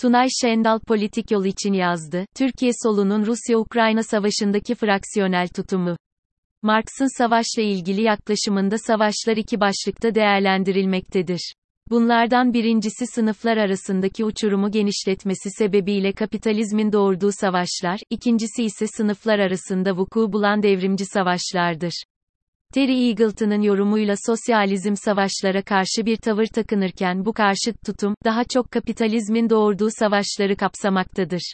Tunay Şendal politik yol için yazdı. Türkiye solunun Rusya-Ukrayna savaşındaki fraksiyonel tutumu. Marx'ın savaşla ilgili yaklaşımında savaşlar iki başlıkta değerlendirilmektedir. Bunlardan birincisi sınıflar arasındaki uçurumu genişletmesi sebebiyle kapitalizmin doğurduğu savaşlar, ikincisi ise sınıflar arasında vuku bulan devrimci savaşlardır. Terry Eagleton'ın yorumuyla sosyalizm savaşlara karşı bir tavır takınırken bu karşıt tutum, daha çok kapitalizmin doğurduğu savaşları kapsamaktadır.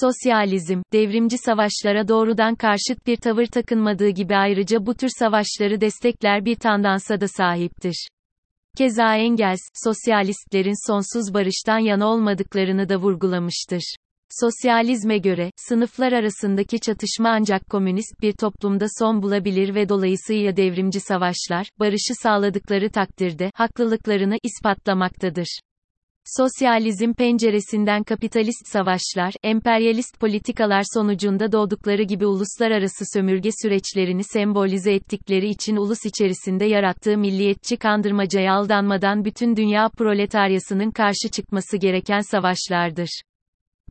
Sosyalizm, devrimci savaşlara doğrudan karşıt bir tavır takınmadığı gibi ayrıca bu tür savaşları destekler bir tandansa da sahiptir. Keza Engels, sosyalistlerin sonsuz barıştan yana olmadıklarını da vurgulamıştır. Sosyalizme göre, sınıflar arasındaki çatışma ancak komünist bir toplumda son bulabilir ve dolayısıyla devrimci savaşlar, barışı sağladıkları takdirde, haklılıklarını ispatlamaktadır. Sosyalizm penceresinden kapitalist savaşlar, emperyalist politikalar sonucunda doğdukları gibi uluslararası sömürge süreçlerini sembolize ettikleri için ulus içerisinde yarattığı milliyetçi kandırmacaya aldanmadan bütün dünya proletaryasının karşı çıkması gereken savaşlardır.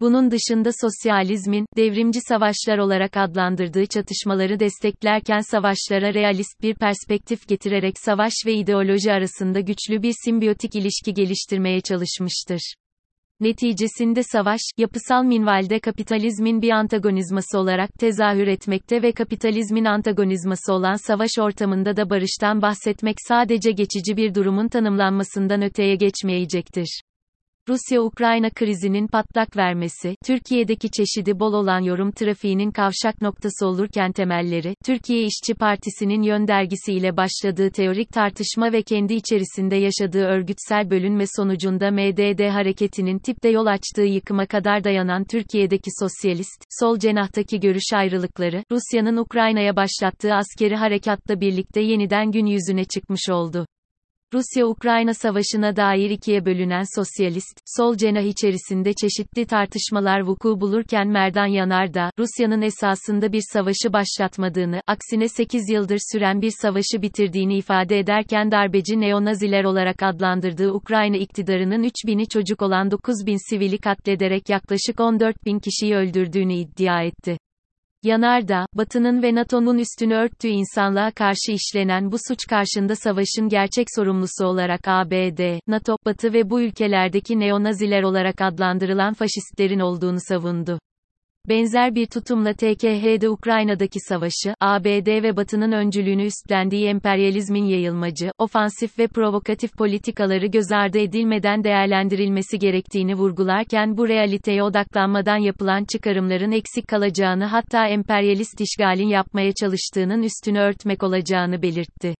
Bunun dışında sosyalizmin, devrimci savaşlar olarak adlandırdığı çatışmaları desteklerken savaşlara realist bir perspektif getirerek savaş ve ideoloji arasında güçlü bir simbiyotik ilişki geliştirmeye çalışmıştır. Neticesinde savaş, yapısal minvalde kapitalizmin bir antagonizması olarak tezahür etmekte ve kapitalizmin antagonizması olan savaş ortamında da barıştan bahsetmek sadece geçici bir durumun tanımlanmasından öteye geçmeyecektir. Rusya-Ukrayna krizinin patlak vermesi, Türkiye'deki çeşidi bol olan yorum trafiğinin kavşak noktası olurken temelleri, Türkiye İşçi Partisi'nin yön dergisiyle başladığı teorik tartışma ve kendi içerisinde yaşadığı örgütsel bölünme sonucunda MDD hareketinin tipte yol açtığı yıkıma kadar dayanan Türkiye'deki sosyalist, sol cenahtaki görüş ayrılıkları, Rusya'nın Ukrayna'ya başlattığı askeri harekatla birlikte yeniden gün yüzüne çıkmış oldu. Rusya-Ukrayna savaşına dair ikiye bölünen sosyalist, sol cenah içerisinde çeşitli tartışmalar vuku bulurken Merdan Yanardağ, Rusya'nın esasında bir savaşı başlatmadığını, aksine 8 yıldır süren bir savaşı bitirdiğini ifade ederken darbeci neonaziler olarak adlandırdığı Ukrayna iktidarının 3000'i çocuk olan 9000 sivili katlederek yaklaşık 14 bin kişiyi öldürdüğünü iddia etti. Yanardağ, Batı'nın ve NATO'nun üstünü örttüğü insanlığa karşı işlenen bu suç karşında savaşın gerçek sorumlusu olarak ABD, NATO, Batı ve bu ülkelerdeki neonaziler olarak adlandırılan faşistlerin olduğunu savundu. Benzer bir tutumla TKH'de Ukrayna'daki savaşı, ABD ve Batı'nın öncülüğünü üstlendiği emperyalizmin yayılmacı, ofansif ve provokatif politikaları göz ardı edilmeden değerlendirilmesi gerektiğini vurgularken bu realiteye odaklanmadan yapılan çıkarımların eksik kalacağını hatta emperyalist işgalin yapmaya çalıştığının üstünü örtmek olacağını belirtti.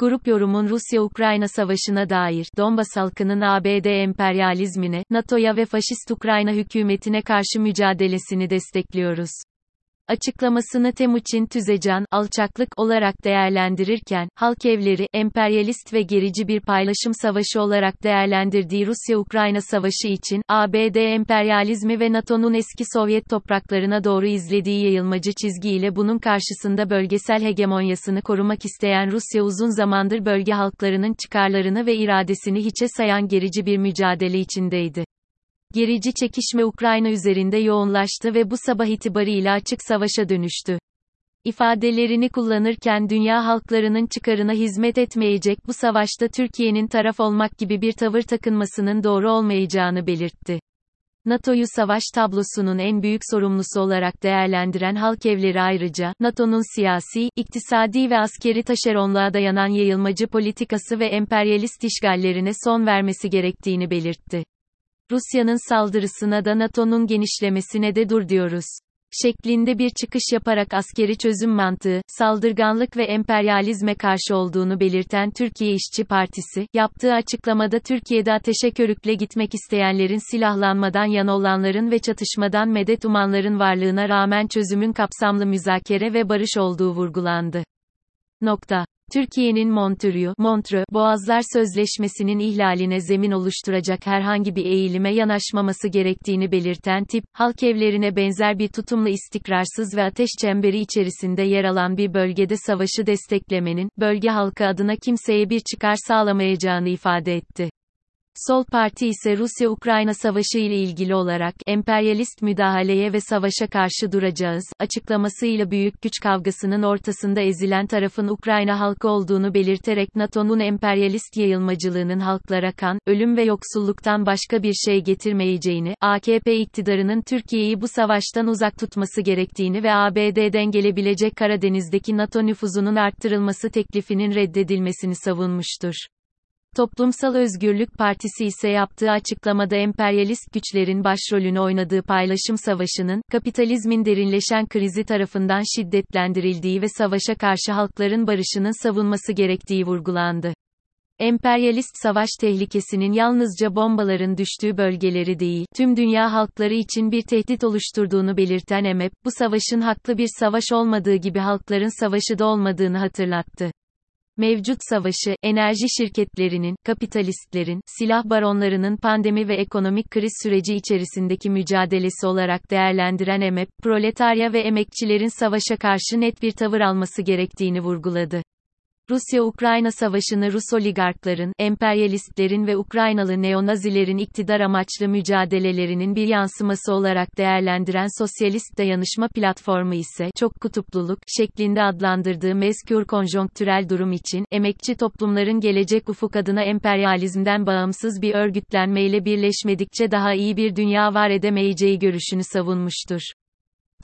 Grup yorumun Rusya-Ukrayna savaşına dair, Donbas halkının ABD emperyalizmine, NATO'ya ve faşist Ukrayna hükümetine karşı mücadelesini destekliyoruz açıklamasını Temuçin Tüzecan, alçaklık olarak değerlendirirken, halk evleri, emperyalist ve gerici bir paylaşım savaşı olarak değerlendirdiği Rusya-Ukrayna savaşı için, ABD emperyalizmi ve NATO'nun eski Sovyet topraklarına doğru izlediği yayılmacı çizgiyle bunun karşısında bölgesel hegemonyasını korumak isteyen Rusya uzun zamandır bölge halklarının çıkarlarını ve iradesini hiçe sayan gerici bir mücadele içindeydi. Gerici çekişme Ukrayna üzerinde yoğunlaştı ve bu sabah itibariyle açık savaşa dönüştü. İfadelerini kullanırken dünya halklarının çıkarına hizmet etmeyecek bu savaşta Türkiye'nin taraf olmak gibi bir tavır takınmasının doğru olmayacağını belirtti. NATO'yu savaş tablosunun en büyük sorumlusu olarak değerlendiren halk evleri ayrıca, NATO'nun siyasi, iktisadi ve askeri taşeronluğa dayanan yayılmacı politikası ve emperyalist işgallerine son vermesi gerektiğini belirtti. Rusya'nın saldırısına da NATO'nun genişlemesine de dur diyoruz şeklinde bir çıkış yaparak askeri çözüm mantığı, saldırganlık ve emperyalizme karşı olduğunu belirten Türkiye İşçi Partisi, yaptığı açıklamada Türkiye'de ateşe körükle gitmek isteyenlerin silahlanmadan yana olanların ve çatışmadan medet umanların varlığına rağmen çözümün kapsamlı müzakere ve barış olduğu vurgulandı. Nokta. Türkiye'nin Montreux, Montreux, Boğazlar Sözleşmesi'nin ihlaline zemin oluşturacak herhangi bir eğilime yanaşmaması gerektiğini belirten tip, halk evlerine benzer bir tutumla istikrarsız ve ateş çemberi içerisinde yer alan bir bölgede savaşı desteklemenin, bölge halkı adına kimseye bir çıkar sağlamayacağını ifade etti. Sol Parti ise Rusya-Ukrayna savaşı ile ilgili olarak emperyalist müdahaleye ve savaşa karşı duracağız açıklamasıyla büyük güç kavgasının ortasında ezilen tarafın Ukrayna halkı olduğunu belirterek NATO'nun emperyalist yayılmacılığının halklara kan, ölüm ve yoksulluktan başka bir şey getirmeyeceğini, AKP iktidarının Türkiye'yi bu savaştan uzak tutması gerektiğini ve ABD'den gelebilecek Karadeniz'deki NATO nüfuzunun arttırılması teklifinin reddedilmesini savunmuştur. Toplumsal Özgürlük Partisi ise yaptığı açıklamada emperyalist güçlerin başrolünü oynadığı paylaşım savaşının, kapitalizmin derinleşen krizi tarafından şiddetlendirildiği ve savaşa karşı halkların barışının savunması gerektiği vurgulandı. Emperyalist savaş tehlikesinin yalnızca bombaların düştüğü bölgeleri değil, tüm dünya halkları için bir tehdit oluşturduğunu belirten EMEP, bu savaşın haklı bir savaş olmadığı gibi halkların savaşı da olmadığını hatırlattı mevcut savaşı, enerji şirketlerinin, kapitalistlerin, silah baronlarının pandemi ve ekonomik kriz süreci içerisindeki mücadelesi olarak değerlendiren EMEP, proletarya ve emekçilerin savaşa karşı net bir tavır alması gerektiğini vurguladı. Rusya-Ukrayna savaşını Rus oligarkların, emperyalistlerin ve Ukraynalı neonazilerin iktidar amaçlı mücadelelerinin bir yansıması olarak değerlendiren Sosyalist Dayanışma Platformu ise çok kutupluluk şeklinde adlandırdığı mezkür konjonktürel durum için emekçi toplumların gelecek ufuk adına emperyalizmden bağımsız bir örgütlenmeyle birleşmedikçe daha iyi bir dünya var edemeyeceği görüşünü savunmuştur.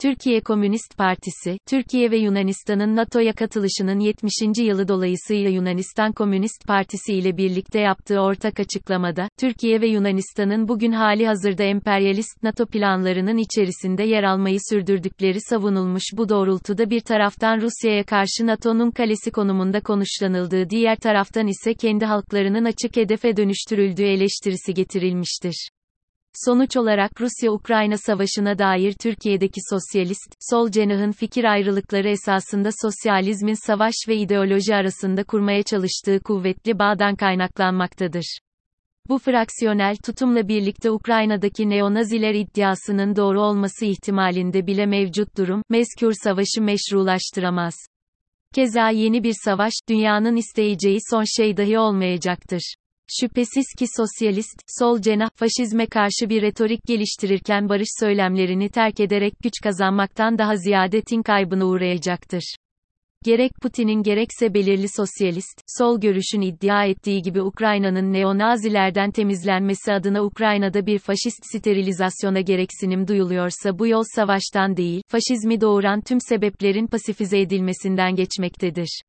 Türkiye Komünist Partisi, Türkiye ve Yunanistan'ın NATO'ya katılışının 70. yılı dolayısıyla Yunanistan Komünist Partisi ile birlikte yaptığı ortak açıklamada, Türkiye ve Yunanistan'ın bugün hali hazırda emperyalist NATO planlarının içerisinde yer almayı sürdürdükleri savunulmuş bu doğrultuda bir taraftan Rusya'ya karşı NATO'nun kalesi konumunda konuşlanıldığı diğer taraftan ise kendi halklarının açık hedefe dönüştürüldüğü eleştirisi getirilmiştir. Sonuç olarak Rusya-Ukrayna savaşına dair Türkiye'deki sosyalist, sol cenahın fikir ayrılıkları esasında sosyalizmin savaş ve ideoloji arasında kurmaya çalıştığı kuvvetli bağdan kaynaklanmaktadır. Bu fraksiyonel tutumla birlikte Ukrayna'daki neonaziler iddiasının doğru olması ihtimalinde bile mevcut durum, mezkür savaşı meşrulaştıramaz. Keza yeni bir savaş, dünyanın isteyeceği son şey dahi olmayacaktır. Şüphesiz ki sosyalist, sol cenah, faşizme karşı bir retorik geliştirirken barış söylemlerini terk ederek güç kazanmaktan daha ziyade tin kaybına uğrayacaktır. Gerek Putin'in gerekse belirli sosyalist, sol görüşün iddia ettiği gibi Ukrayna'nın neonazilerden temizlenmesi adına Ukrayna'da bir faşist sterilizasyona gereksinim duyuluyorsa bu yol savaştan değil, faşizmi doğuran tüm sebeplerin pasifize edilmesinden geçmektedir.